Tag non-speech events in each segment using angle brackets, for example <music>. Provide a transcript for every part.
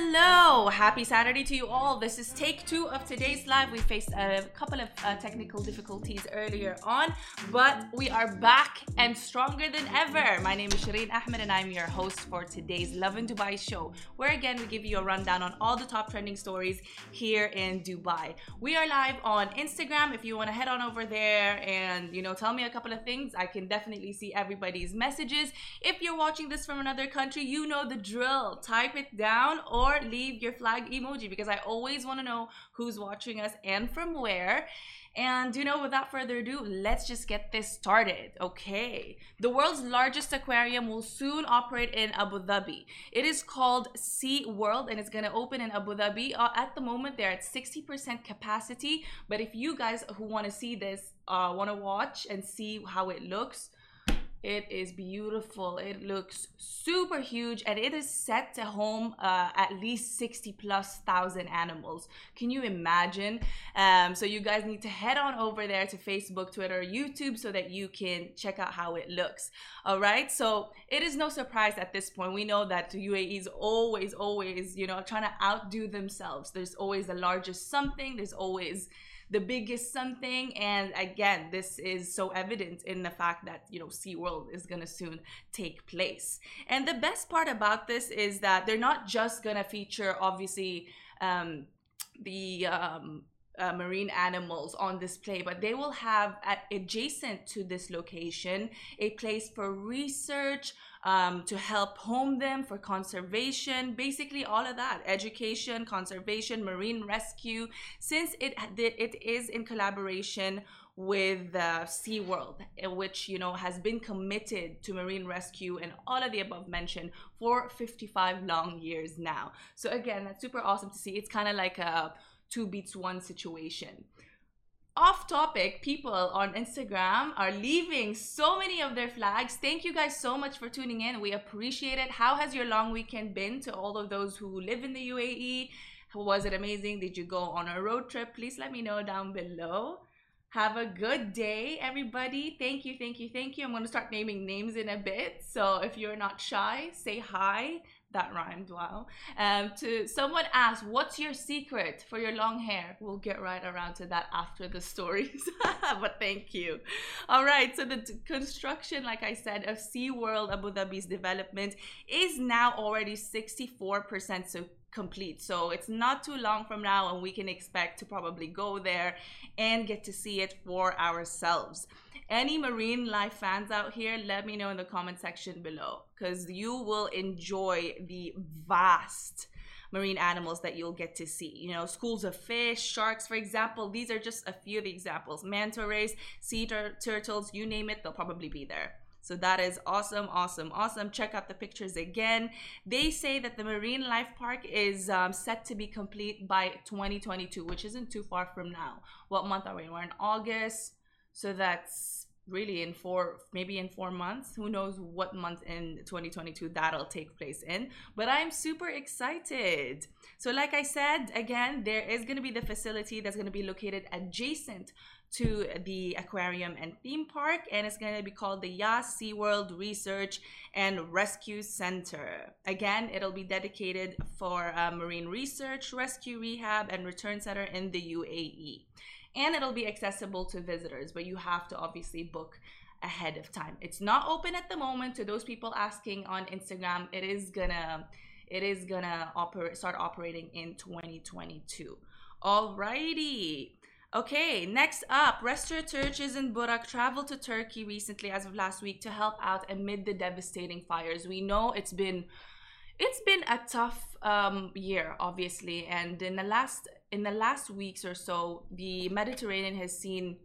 Hello, happy Saturday to you all. This is take two of today's live. We faced a couple of uh, technical difficulties earlier on, but we are back and stronger than ever. My name is Shireen Ahmed, and I'm your host for today's Lovin Dubai show, where again we give you a rundown on all the top trending stories here in Dubai. We are live on Instagram. If you want to head on over there and you know tell me a couple of things, I can definitely see everybody's messages. If you're watching this from another country, you know the drill. Type it down or leave your flag emoji because I always want to know who's watching us and from where. And you know, without further ado, let's just get this started. Okay. The world's largest aquarium will soon operate in Abu Dhabi. It is called SeaWorld and it's going to open in Abu Dhabi. Uh, at the moment, they're at 60% capacity. But if you guys who want to see this, uh, want to watch and see how it looks, it is beautiful. It looks super huge and it is set to home uh, at least 60 plus thousand animals. Can you imagine? Um, so, you guys need to head on over there to Facebook, Twitter, YouTube so that you can check out how it looks. All right. So, it is no surprise at this point. We know that the UAE is always, always, you know, trying to outdo themselves. There's always the largest something, there's always the biggest something. And again, this is so evident in the fact that, you know, SeaWorld is going to soon take place. And the best part about this is that they're not just going to feature, obviously, um, the um, uh, marine animals on display, but they will have at, adjacent to this location a place for research, um, to help home them for conservation, basically all of that education, conservation, marine rescue, since it, it is in collaboration with uh, SeaWorld, which you know has been committed to marine rescue and all of the above mentioned for 55 long years now. So again, that's super awesome to see. It's kind of like a two beats one situation off topic, people on Instagram are leaving so many of their flags. Thank you guys so much for tuning in. We appreciate it. How has your long weekend been to all of those who live in the UAE? Was it amazing? Did you go on a road trip? Please let me know down below. Have a good day, everybody. Thank you, thank you, thank you. I'm going to start naming names in a bit. So if you're not shy, say hi that rhymed wow. Um to someone asked what's your secret for your long hair? We'll get right around to that after the stories <laughs> but thank you. All right so the construction like i said of SeaWorld abu dhabi's development is now already 64% so complete so it's not too long from now and we can expect to probably go there and get to see it for ourselves any marine life fans out here, let me know in the comment section below because you will enjoy the vast marine animals that you'll get to see. You know, schools of fish, sharks, for example. These are just a few of the examples. Manta rays, sea tur- turtles, you name it, they'll probably be there. So that is awesome, awesome, awesome. Check out the pictures again. They say that the Marine Life Park is um, set to be complete by 2022, which isn't too far from now. What month are we? We're in August. So that's really in four maybe in four months. Who knows what month in 2022 that'll take place in but i'm super excited. So like i said again there is going to be the facility that's going to be located adjacent to the aquarium and theme park and it's going to be called the Yas SeaWorld Research and Rescue Center. Again, it'll be dedicated for uh, marine research, rescue, rehab and return center in the UAE and it'll be accessible to visitors, but you have to obviously book ahead of time. It's not open at the moment to those people asking on Instagram. It is gonna it is gonna operate start operating in 2022. Alrighty. Okay, next up, restaurateurs in Burak traveled to Turkey recently as of last week to help out amid the devastating fires. We know it's been it's been a tough um, year, obviously, and in the last in the last weeks or so, the Mediterranean has seen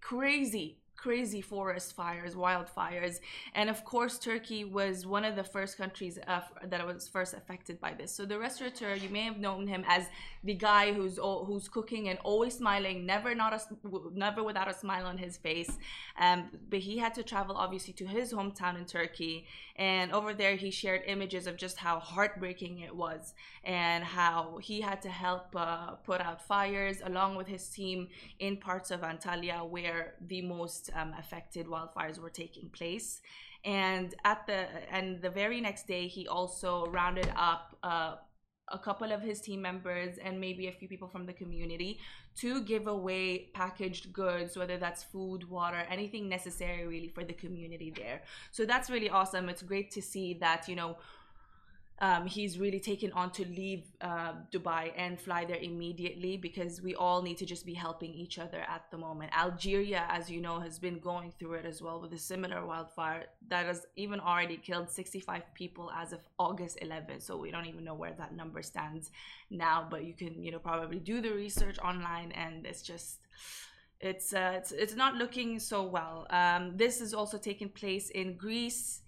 crazy, crazy forest fires, wildfires. And of course, Turkey was one of the first countries uh, that was first affected by this. So the restaurateur, you may have known him as the guy who's who's cooking and always smiling, never not a, never without a smile on his face. Um, but he had to travel obviously to his hometown in Turkey, and over there he shared images of just how heartbreaking it was and how he had to help uh, put out fires along with his team in parts of Antalya where the um, affected wildfires were taking place. And at the and the very next day, he also rounded up uh, a couple of his team members and maybe a few people from the community to give away packaged goods, whether that's food, water, anything necessary really for the community there. So that's really awesome. It's great to see that, you know, um, he's really taken on to leave uh, Dubai and fly there immediately because we all need to just be helping each other at the moment. Algeria, as you know, has been going through it as well with a similar wildfire that has even already killed 65 people as of August 11. So we don't even know where that number stands now, but you can, you know, probably do the research online and it's just it's uh, it's it's not looking so well. Um, this is also taking place in Greece.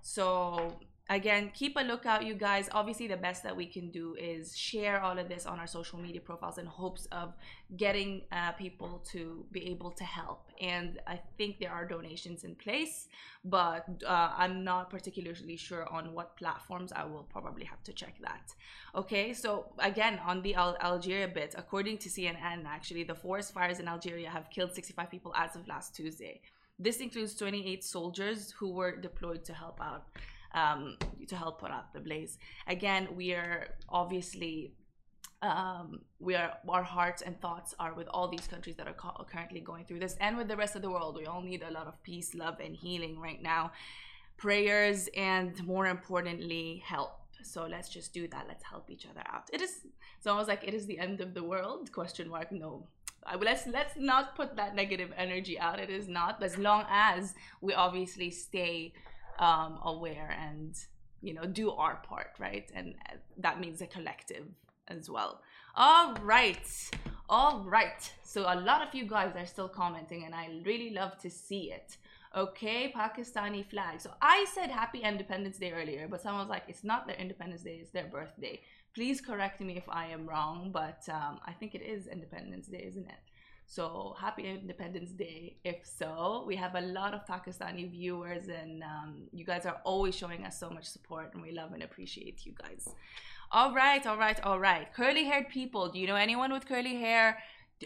So again keep a lookout you guys. Obviously the best that we can do is share all of this on our social media profiles in hopes of getting uh, people to be able to help. And i think there are donations in place but uh, i'm not particularly sure on what platforms. I will probably have to check that. Okay so again on the Al- algeria bit according to cnn actually the forest fires in algeria have killed 65 people as of last tuesday. This includes 28 soldiers who were deployed to help out um, to help put out the blaze. Again, we are obviously um, we are our hearts and thoughts are with all these countries that are co- currently going through this, and with the rest of the world. We all need a lot of peace, love, and healing right now. Prayers and more importantly, help. So let's just do that. Let's help each other out. It is. It's almost like it is the end of the world? Question mark. No, let's let's not put that negative energy out it is not as long as we obviously stay um, aware and you know do our part right? And uh, that means a collective as well. All right. All right. So a lot of you guys are still commenting and i really love to see it. Okay pakistani flag. So i said happy independence day earlier but someone was like it's not their independence day it's their birthday. Please correct me if i am wrong but um, i think it is independence day isn't it so happy Independence Day. If so, we have a lot of Pakistani viewers, and um, you guys are always showing us so much support, and we love and appreciate you guys. All right, all right, all right. Curly haired people. Do you know anyone with curly hair?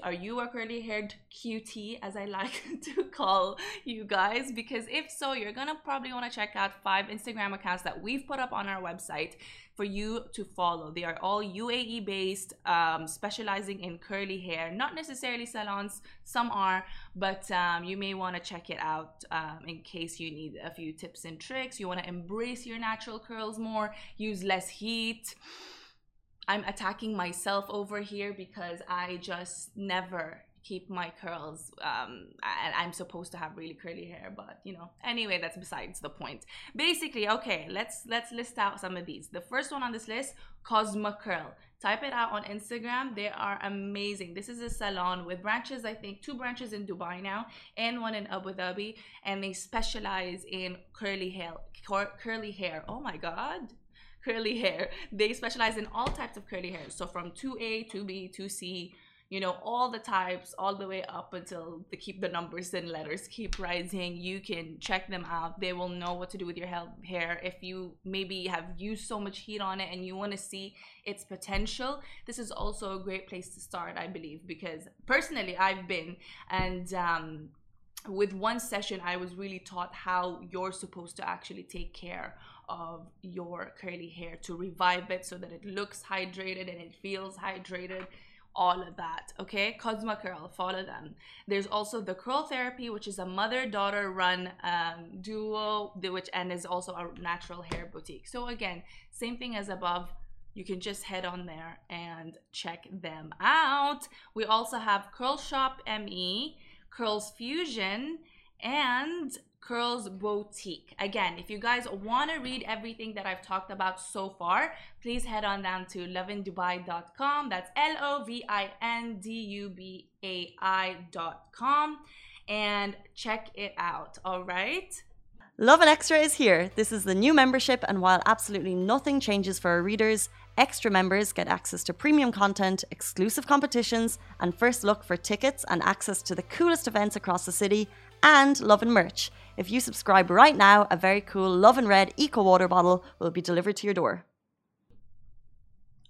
Are you a curly haired QT, as I like <laughs> to call you guys? Because if so, you're gonna probably wanna check out five Instagram accounts that we've put up on our website for you to follow. They are all UAE based, um, specializing in curly hair. Not necessarily salons, some are, but um, you may wanna check it out um, in case you need a few tips and tricks. You wanna embrace your natural curls more, use less heat I'm attacking myself over here because I just never keep my curls um and i'm supposed to have really curly hair but you know anyway that's besides the point. Basically okay let's let's list out some of these. The first one on this list cosma curl. Type it out on instagram. They are amazing. This is a salon with branches i think two branches in dubai now and one in abu dhabi and they specialize in curly hair curly hair. Oh my god curly hair. They specialize in all types of curly hair. So from 2A, 2B, 2C, you know, all the types, all the way up until they keep the numbers and letters keep rising. You can check them out. They will know what to do with your hair. If you maybe have used so much heat on it and you want to see its potential, this is also a great place to start, I believe, because personally I've been and um, with one session, I was really taught how you're supposed to actually take care of your curly hair to revive it so that it looks hydrated and it feels hydrated all of that okay? Cosma curl follow them. There's also the curl therapy which is a mother daughter run um, duo which and is also a natural hair boutique. So again same thing as above. You can just head on there and check them out. We also have curl shop me curls fusion and Curls Boutique. Again, if you guys want to read everything that I've talked about so far, please head on down to lovindubai.com. That's L O V I N D U B A I.com. and check it out. All right. Lovin Extra is here. This is the new membership, and while absolutely nothing changes for our readers, extra members get access to premium content, exclusive competitions, and first look for tickets and access to the coolest events across the city, and Lovin merch. If you subscribe right now, a very cool Lovin Red Eco Water bottle will be delivered to your door.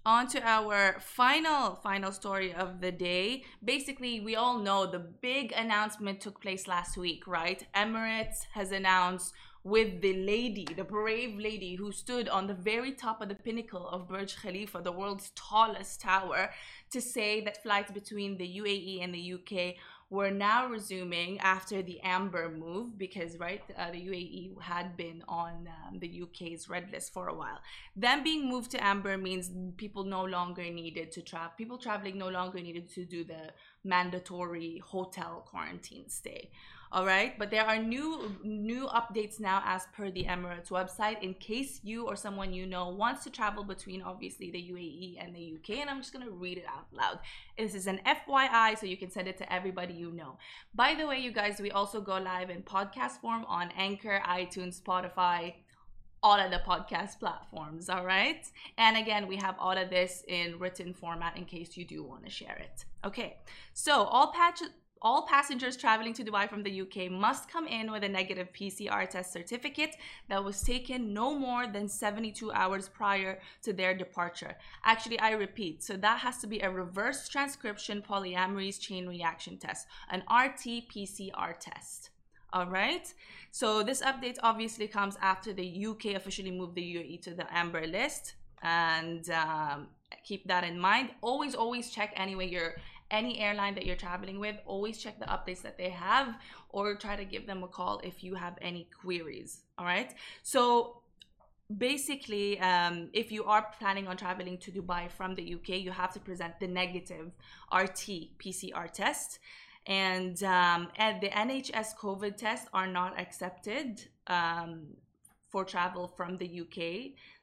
On to our final, final story of the day. Basically, we all know the big announcement took place last week, right? Emirates has announced with the lady, the brave lady who stood on the very top of the pinnacle of Burj Khalifa, the world's tallest tower, to say that flights between the UAE and the UK we're now resuming after the amber move because right uh, the uae had been on um, the uk's red list for a while. Then being moved to amber means people no longer needed to travel people traveling no longer needed to do the mandatory hotel quarantine stay all right? But there are new new updates now as per the emirates website. In case you or someone you know wants to travel between obviously the uae and the uk and i'm just going to read it out loud. This is an fyi so you can send it to everybody you know. By the way you guys we also go live in podcast form on anchor itunes spotify all of the podcast platforms all right? And again we have all of this in written format in case you do want to share it. Okay so all patches all passengers traveling to Dubai from the UK must come in with a negative PCR test certificate that was taken no more than 72 hours prior to their departure. Actually, I repeat, so that has to be a reverse transcription polymerase chain reaction test, an RT PCR test. All right. So this update obviously comes after the UK officially moved the UAE to the amber list, and um, keep that in mind. Always, always check anyway your any airline that you're traveling with, always check the updates that they have or try to give them a call if you have any queries. All right. So basically, um, if you are planning on traveling to Dubai from the UK, you have to present the negative RT PCR test. And, um, and the NHS COVID tests are not accepted um, for travel from the UK.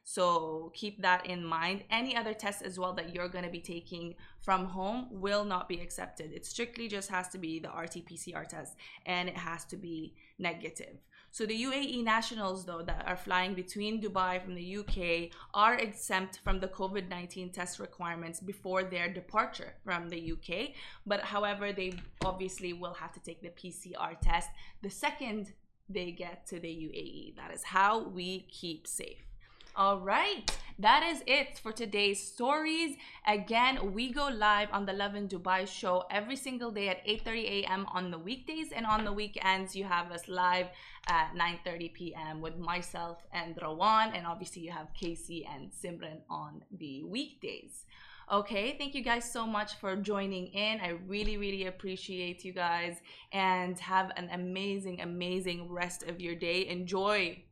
So keep that in mind. Any other tests as well that you're going to be taking from home will not be accepted. It strictly just has to be the RT PCR test and it has to be negative. So the UAE nationals though that are flying between Dubai from the UK are exempt from the COVID-19 test requirements before their departure from the UK, but however they obviously will have to take the PCR test the second they get to the UAE. That is how we keep safe. All right, that is it for today's stories. Again, we go live on the Lovin Dubai show every single day at 8:30 a.m. on the weekdays, and on the weekends you have us live at 9:30 p.m. with myself and Rawan, and obviously you have Casey and Simran on the weekdays. Okay, thank you guys so much for joining in. I really, really appreciate you guys and have an amazing, amazing rest of your day. Enjoy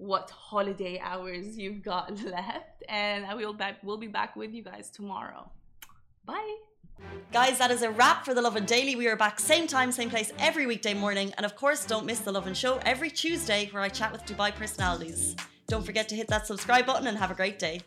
what holiday hours you've got <laughs> left and I will back we'll be back with you guys tomorrow. Bye. Guys, that is a wrap for the Lovin Daily. We are back same time, same place every weekday morning. And of course, don't miss the Lovin Show every Tuesday where I chat with Dubai personalities. Don't forget to hit that subscribe button and have a great day.